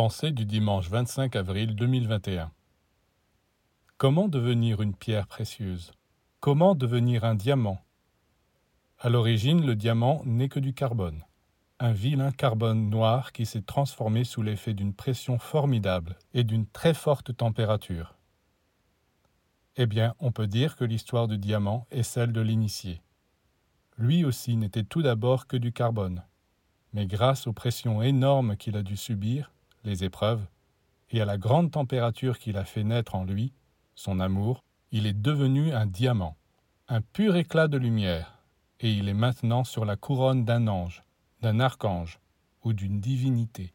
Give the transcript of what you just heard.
Pensée du dimanche 25 avril 2021. Comment devenir une pierre précieuse? Comment devenir un diamant? À l'origine, le diamant n'est que du carbone. Un vilain carbone noir qui s'est transformé sous l'effet d'une pression formidable et d'une très forte température. Eh bien, on peut dire que l'histoire du diamant est celle de l'initié. Lui aussi n'était tout d'abord que du carbone. Mais grâce aux pressions énormes qu'il a dû subir, les épreuves, et à la grande température qu'il a fait naître en lui, son amour, il est devenu un diamant, un pur éclat de lumière, et il est maintenant sur la couronne d'un ange, d'un archange ou d'une divinité.